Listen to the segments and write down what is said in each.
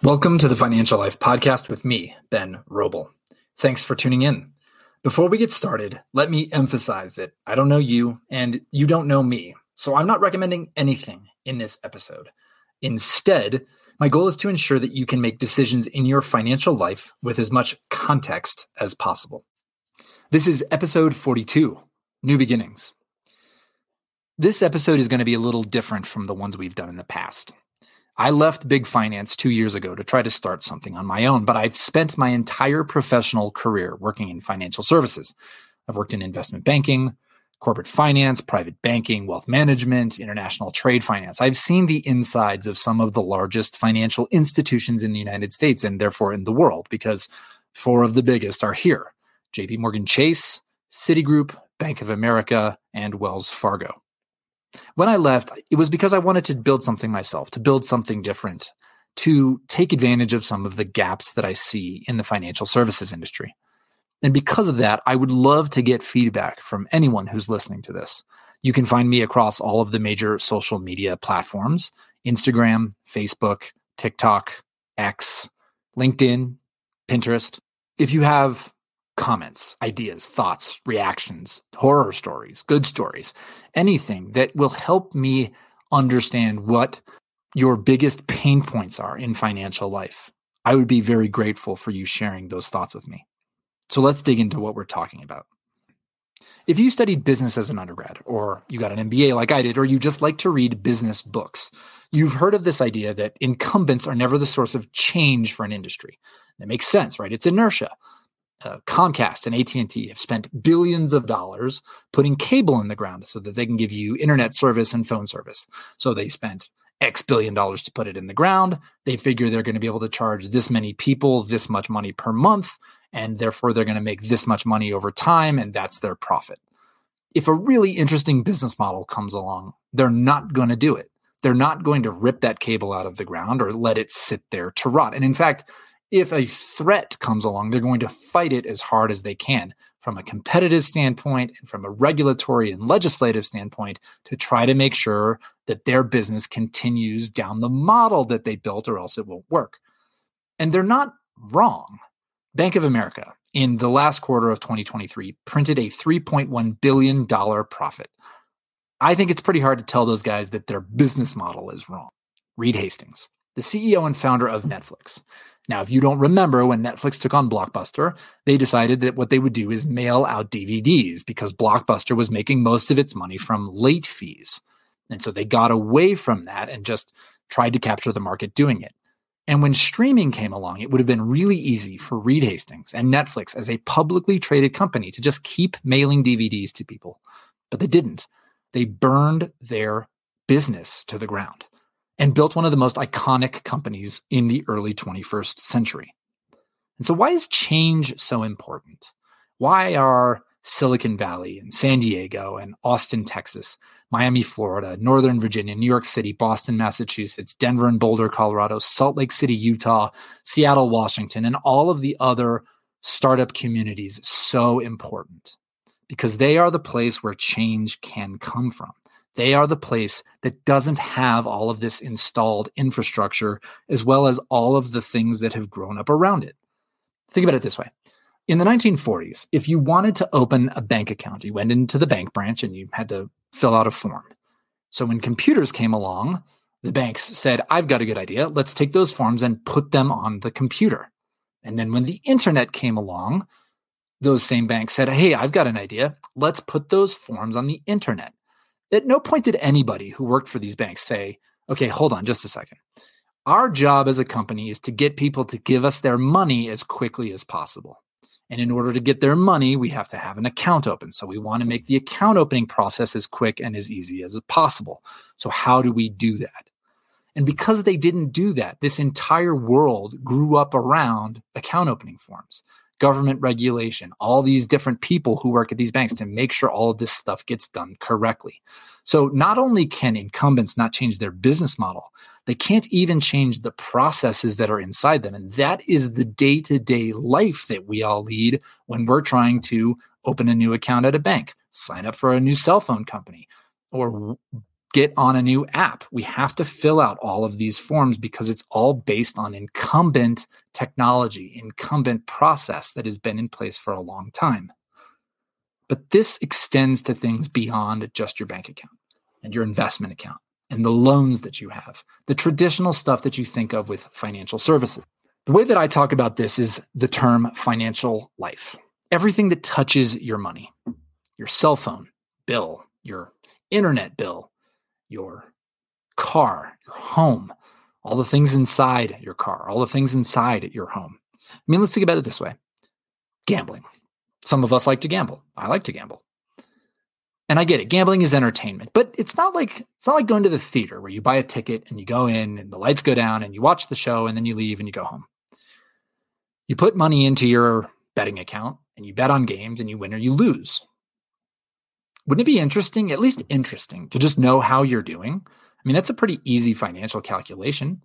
Welcome to the Financial Life Podcast with me, Ben Roble. Thanks for tuning in. Before we get started, let me emphasize that I don't know you and you don't know me, so I'm not recommending anything in this episode. Instead, my goal is to ensure that you can make decisions in your financial life with as much context as possible. This is episode 42 New Beginnings. This episode is going to be a little different from the ones we've done in the past. I left big finance two years ago to try to start something on my own, but I've spent my entire professional career working in financial services. I've worked in investment banking, corporate finance, private banking, wealth management, international trade finance. I've seen the insides of some of the largest financial institutions in the United States and therefore in the world, because four of the biggest are here JP Morgan Chase, Citigroup, Bank of America, and Wells Fargo. When I left, it was because I wanted to build something myself, to build something different, to take advantage of some of the gaps that I see in the financial services industry. And because of that, I would love to get feedback from anyone who's listening to this. You can find me across all of the major social media platforms Instagram, Facebook, TikTok, X, LinkedIn, Pinterest. If you have comments, ideas, thoughts, reactions, horror stories, good stories, anything that will help me understand what your biggest pain points are in financial life. I would be very grateful for you sharing those thoughts with me. So let's dig into what we're talking about. If you studied business as an undergrad, or you got an MBA like I did, or you just like to read business books, you've heard of this idea that incumbents are never the source of change for an industry. That makes sense, right? It's inertia uh, Comcast and AT&T have spent billions of dollars putting cable in the ground so that they can give you internet service and phone service. So they spent X billion dollars to put it in the ground. They figure they're going to be able to charge this many people this much money per month, and therefore they're going to make this much money over time, and that's their profit. If a really interesting business model comes along, they're not going to do it. They're not going to rip that cable out of the ground or let it sit there to rot. And in fact, if a threat comes along, they're going to fight it as hard as they can from a competitive standpoint and from a regulatory and legislative standpoint to try to make sure that their business continues down the model that they built or else it won't work. And they're not wrong. Bank of America in the last quarter of 2023 printed a $3.1 billion profit. I think it's pretty hard to tell those guys that their business model is wrong. Reed Hastings, the CEO and founder of Netflix, now, if you don't remember when Netflix took on Blockbuster, they decided that what they would do is mail out DVDs because Blockbuster was making most of its money from late fees. And so they got away from that and just tried to capture the market doing it. And when streaming came along, it would have been really easy for Reed Hastings and Netflix as a publicly traded company to just keep mailing DVDs to people. But they didn't. They burned their business to the ground and built one of the most iconic companies in the early 21st century. And so, why is change so important? Why are Silicon Valley and San Diego and Austin, Texas, Miami, Florida, Northern Virginia, New York City, Boston, Massachusetts, Denver and Boulder, Colorado, Salt Lake City, Utah, Seattle, Washington, and all of the other startup communities so important? Because they are the place where change can come from. They are the place that doesn't have all of this installed infrastructure, as well as all of the things that have grown up around it. Think about it this way. In the 1940s, if you wanted to open a bank account, you went into the bank branch and you had to fill out a form. So when computers came along, the banks said, I've got a good idea. Let's take those forms and put them on the computer. And then when the internet came along, those same banks said, Hey, I've got an idea. Let's put those forms on the internet at no point did anybody who worked for these banks say, okay, hold on just a second. Our job as a company is to get people to give us their money as quickly as possible. And in order to get their money, we have to have an account open. So we want to make the account opening process as quick and as easy as possible. So, how do we do that? And because they didn't do that, this entire world grew up around account opening forms government regulation, all these different people who work at these banks to make sure all of this stuff gets done correctly. So not only can incumbents not change their business model, they can't even change the processes that are inside them. And that is the day to day life that we all lead when we're trying to open a new account at a bank, sign up for a new cell phone company, or get on a new app. We have to fill out all of these forms because it's all based on incumbent technology, incumbent process that has been in place for a long time. But this extends to things beyond just your bank account and your investment account and the loans that you have, the traditional stuff that you think of with financial services. The way that I talk about this is the term financial life. Everything that touches your money, your cell phone bill, your internet bill, your car, your home, all the things inside your car, all the things inside your home. I mean, let's think about it this way gambling. Some of us like to gamble. I like to gamble. And I get it. Gambling is entertainment, but it's not like it's not like going to the theater where you buy a ticket and you go in and the lights go down and you watch the show and then you leave and you go home. You put money into your betting account and you bet on games and you win or you lose. Wouldn't it be interesting, at least interesting, to just know how you're doing? I mean, that's a pretty easy financial calculation.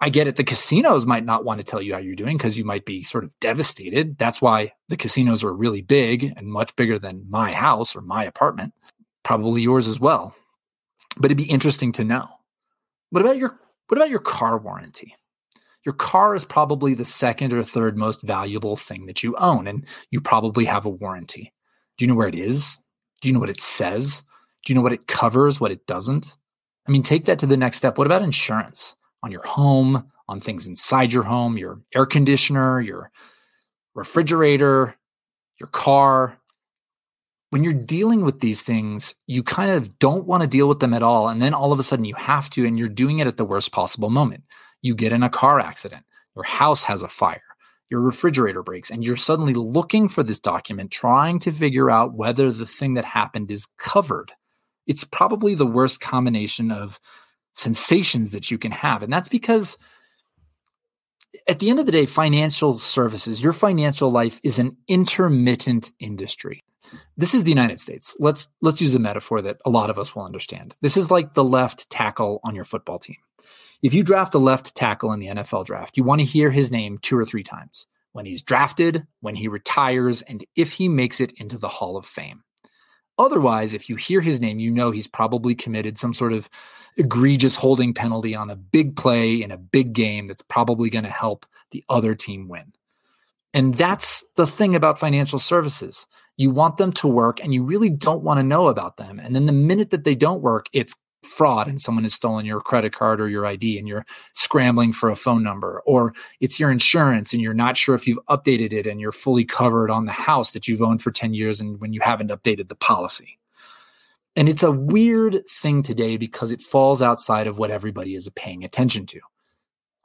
I get it. The casinos might not want to tell you how you're doing because you might be sort of devastated. That's why the casinos are really big and much bigger than my house or my apartment, probably yours as well. But it'd be interesting to know. What about your what about your car warranty? Your car is probably the second or third most valuable thing that you own, and you probably have a warranty. Do you know where it is? Do you know what it says? Do you know what it covers, what it doesn't? I mean, take that to the next step. What about insurance on your home, on things inside your home, your air conditioner, your refrigerator, your car? When you're dealing with these things, you kind of don't want to deal with them at all. And then all of a sudden you have to, and you're doing it at the worst possible moment. You get in a car accident, your house has a fire, your refrigerator breaks, and you're suddenly looking for this document, trying to figure out whether the thing that happened is covered. It's probably the worst combination of sensations that you can have. And that's because at the end of the day, financial services, your financial life is an intermittent industry. This is the United States. Let's let's use a metaphor that a lot of us will understand. This is like the left tackle on your football team. If you draft a left tackle in the NFL draft, you want to hear his name two or three times when he's drafted, when he retires, and if he makes it into the Hall of Fame. Otherwise, if you hear his name, you know he's probably committed some sort of egregious holding penalty on a big play in a big game that's probably going to help the other team win. And that's the thing about financial services. You want them to work and you really don't want to know about them. And then the minute that they don't work, it's fraud and someone has stolen your credit card or your ID and you're scrambling for a phone number, or it's your insurance and you're not sure if you've updated it and you're fully covered on the house that you've owned for 10 years and when you haven't updated the policy. And it's a weird thing today because it falls outside of what everybody is paying attention to.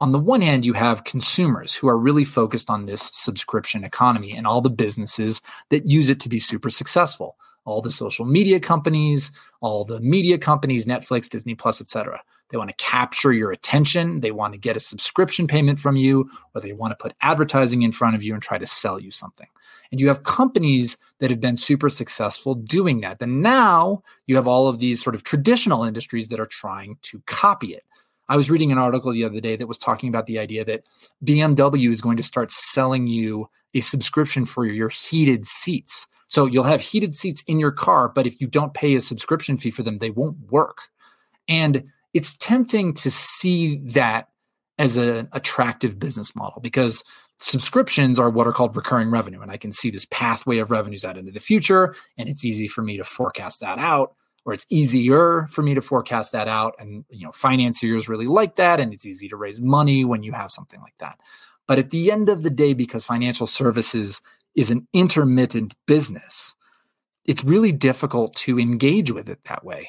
On the one hand, you have consumers who are really focused on this subscription economy and all the businesses that use it to be super successful all the social media companies, all the media companies, Netflix, Disney Plus, etc. They want to capture your attention. They want to get a subscription payment from you, or they want to put advertising in front of you and try to sell you something. And you have companies that have been super successful doing that. And now you have all of these sort of traditional industries that are trying to copy it. I was reading an article the other day that was talking about the idea that BMW is going to start selling you a subscription for your heated seats. So you'll have heated seats in your car, but if you don't pay a subscription fee for them, they won't work. And it's tempting to see that as an attractive business model because subscriptions are what are called recurring revenue. And I can see this pathway of revenues out into the future. And it's easy for me to forecast that out, or it's easier for me to forecast that out. And, you know, financiers really like that. And it's easy to raise money when you have something like that. But at the end of the day, because financial services is an intermittent business, it's really difficult to engage with it that way.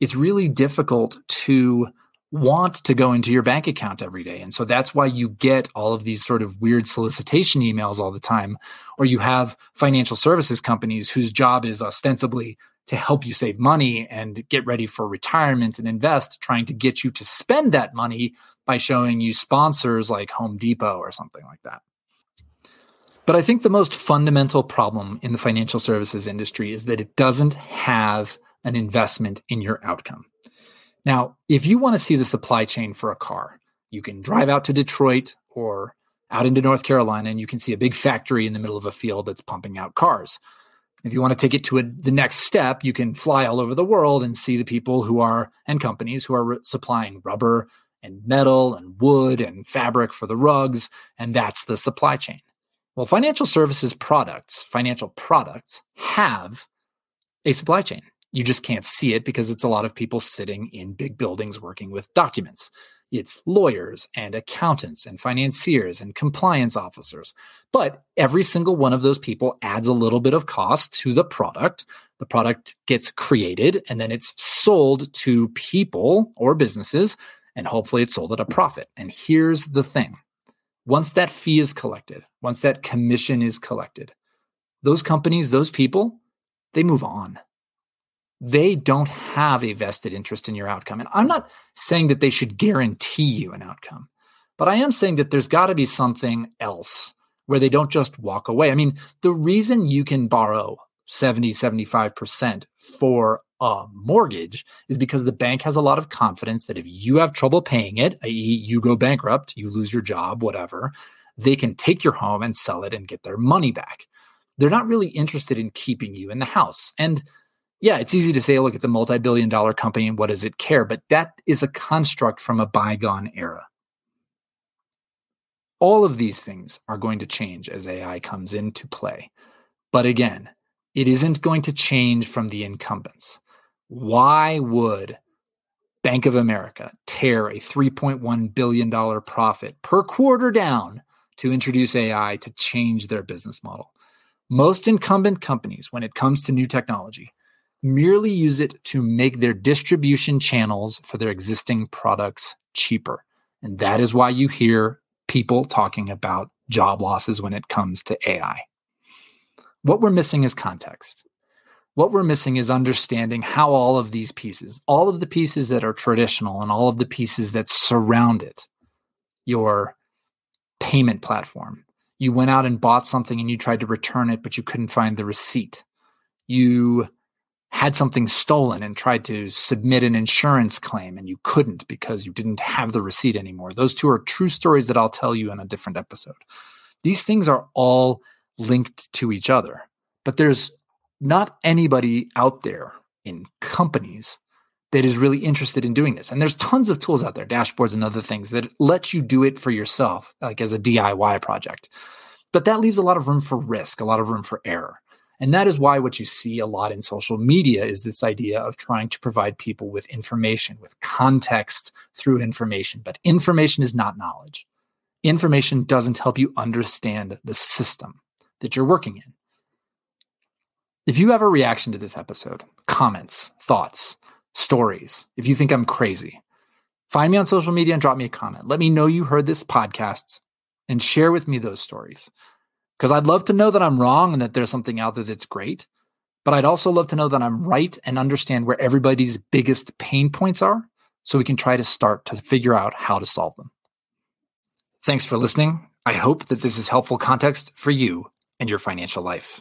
It's really difficult to want to go into your bank account every day. And so that's why you get all of these sort of weird solicitation emails all the time, or you have financial services companies whose job is ostensibly to help you save money and get ready for retirement and invest, trying to get you to spend that money by showing you sponsors like Home Depot or something like that. But I think the most fundamental problem in the financial services industry is that it doesn't have an investment in your outcome. Now, if you want to see the supply chain for a car, you can drive out to Detroit or out into North Carolina and you can see a big factory in the middle of a field that's pumping out cars. If you want to take it to a, the next step, you can fly all over the world and see the people who are and companies who are re- supplying rubber and metal and wood and fabric for the rugs. And that's the supply chain. Well, financial services products, financial products have a supply chain. You just can't see it because it's a lot of people sitting in big buildings working with documents. It's lawyers and accountants and financiers and compliance officers. But every single one of those people adds a little bit of cost to the product. The product gets created and then it's sold to people or businesses, and hopefully it's sold at a profit. And here's the thing once that fee is collected, once that commission is collected, those companies, those people, they move on they don't have a vested interest in your outcome. And I'm not saying that they should guarantee you an outcome, but I am saying that there's got to be something else where they don't just walk away. I mean, the reason you can borrow 70, 75% for a mortgage is because the bank has a lot of confidence that if you have trouble paying it, i.e., you go bankrupt, you lose your job, whatever, they can take your home and sell it and get their money back. They're not really interested in keeping you in the house. And yeah, it's easy to say, look, it's a multi billion dollar company and what does it care? But that is a construct from a bygone era. All of these things are going to change as AI comes into play. But again, it isn't going to change from the incumbents. Why would Bank of America tear a $3.1 billion profit per quarter down to introduce AI to change their business model? Most incumbent companies, when it comes to new technology, merely use it to make their distribution channels for their existing products cheaper. And that is why you hear people talking about job losses when it comes to AI. What we're missing is context. What we're missing is understanding how all of these pieces, all of the pieces that are traditional and all of the pieces that surround it, your payment platform, you went out and bought something and you tried to return it, but you couldn't find the receipt. You had something stolen and tried to submit an insurance claim and you couldn't because you didn't have the receipt anymore. Those two are true stories that I'll tell you in a different episode. These things are all linked to each other, but there's not anybody out there in companies that is really interested in doing this. And there's tons of tools out there, dashboards and other things that let you do it for yourself, like as a DIY project. But that leaves a lot of room for risk, a lot of room for error. And that is why what you see a lot in social media is this idea of trying to provide people with information, with context through information. But information is not knowledge. Information doesn't help you understand the system that you're working in. If you have a reaction to this episode, comments, thoughts, stories, if you think I'm crazy, find me on social media and drop me a comment. Let me know you heard this podcast and share with me those stories. Because I'd love to know that I'm wrong and that there's something out there that's great. But I'd also love to know that I'm right and understand where everybody's biggest pain points are so we can try to start to figure out how to solve them. Thanks for listening. I hope that this is helpful context for you and your financial life.